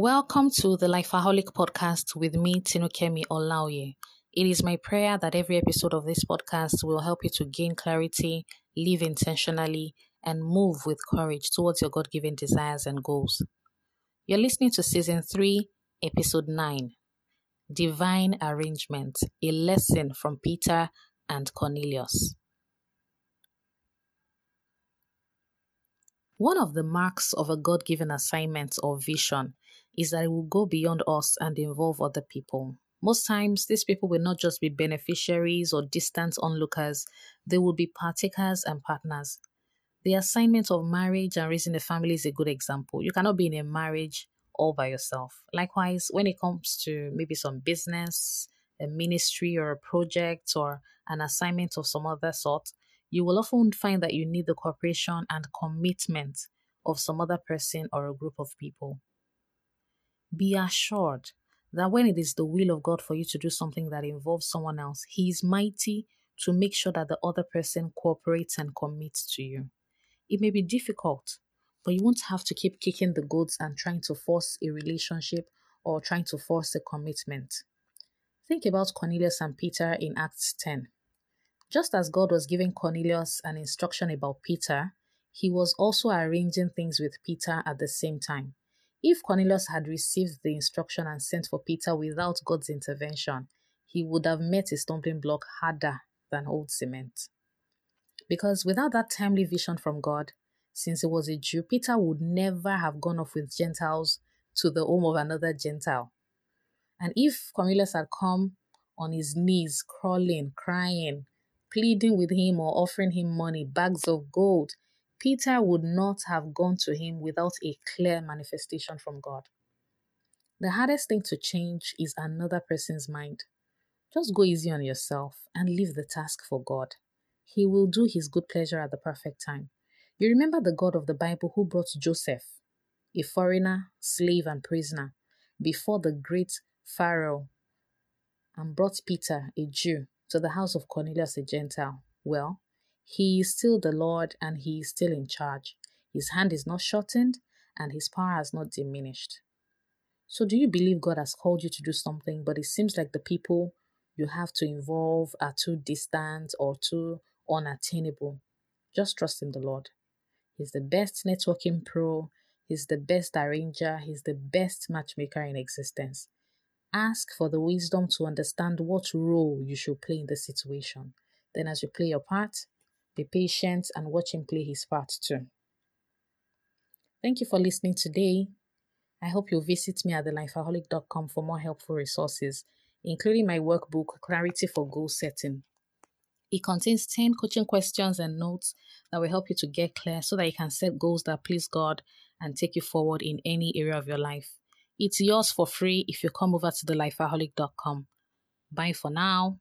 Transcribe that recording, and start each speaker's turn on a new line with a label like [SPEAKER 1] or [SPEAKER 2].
[SPEAKER 1] Welcome to the Lifeaholic podcast with me, Tinukemi Olaoye. It is my prayer that every episode of this podcast will help you to gain clarity, live intentionally, and move with courage towards your God given desires and goals. You're listening to season 3, episode 9 Divine Arrangement A Lesson from Peter and Cornelius. One of the marks of a God given assignment or vision is that it will go beyond us and involve other people. Most times, these people will not just be beneficiaries or distant onlookers, they will be partakers and partners. The assignment of marriage and raising a family is a good example. You cannot be in a marriage all by yourself. Likewise, when it comes to maybe some business, a ministry, or a project, or an assignment of some other sort, you will often find that you need the cooperation and commitment of some other person or a group of people. Be assured that when it is the will of God for you to do something that involves someone else, He is mighty to make sure that the other person cooperates and commits to you. It may be difficult, but you won't have to keep kicking the goats and trying to force a relationship or trying to force a commitment. Think about Cornelius and Peter in Acts 10. Just as God was giving Cornelius an instruction about Peter, he was also arranging things with Peter at the same time. If Cornelius had received the instruction and sent for Peter without God's intervention, he would have met a stumbling block harder than old cement. Because without that timely vision from God, since he was a Jew, Peter would never have gone off with Gentiles to the home of another Gentile. And if Cornelius had come on his knees, crawling, crying, pleading with him, or offering him money, bags of gold, Peter would not have gone to him without a clear manifestation from God. The hardest thing to change is another person's mind. Just go easy on yourself and leave the task for God. He will do his good pleasure at the perfect time. You remember the God of the Bible who brought Joseph, a foreigner, slave, and prisoner, before the great Pharaoh and brought Peter, a Jew, to the house of Cornelius, a Gentile. Well, he is still the Lord and He is still in charge. His hand is not shortened and His power has not diminished. So, do you believe God has called you to do something, but it seems like the people you have to involve are too distant or too unattainable? Just trust in the Lord. He's the best networking pro, He's the best arranger, He's the best matchmaker in existence. Ask for the wisdom to understand what role you should play in the situation. Then, as you play your part, be patient and watch him play his part too. Thank you for listening today. I hope you'll visit me at thelifeaholic.com for more helpful resources, including my workbook, Clarity for Goal Setting. It contains 10 coaching questions and notes that will help you to get clear so that you can set goals that please God and take you forward in any area of your life. It's yours for free if you come over to thelifeaholic.com. Bye for now.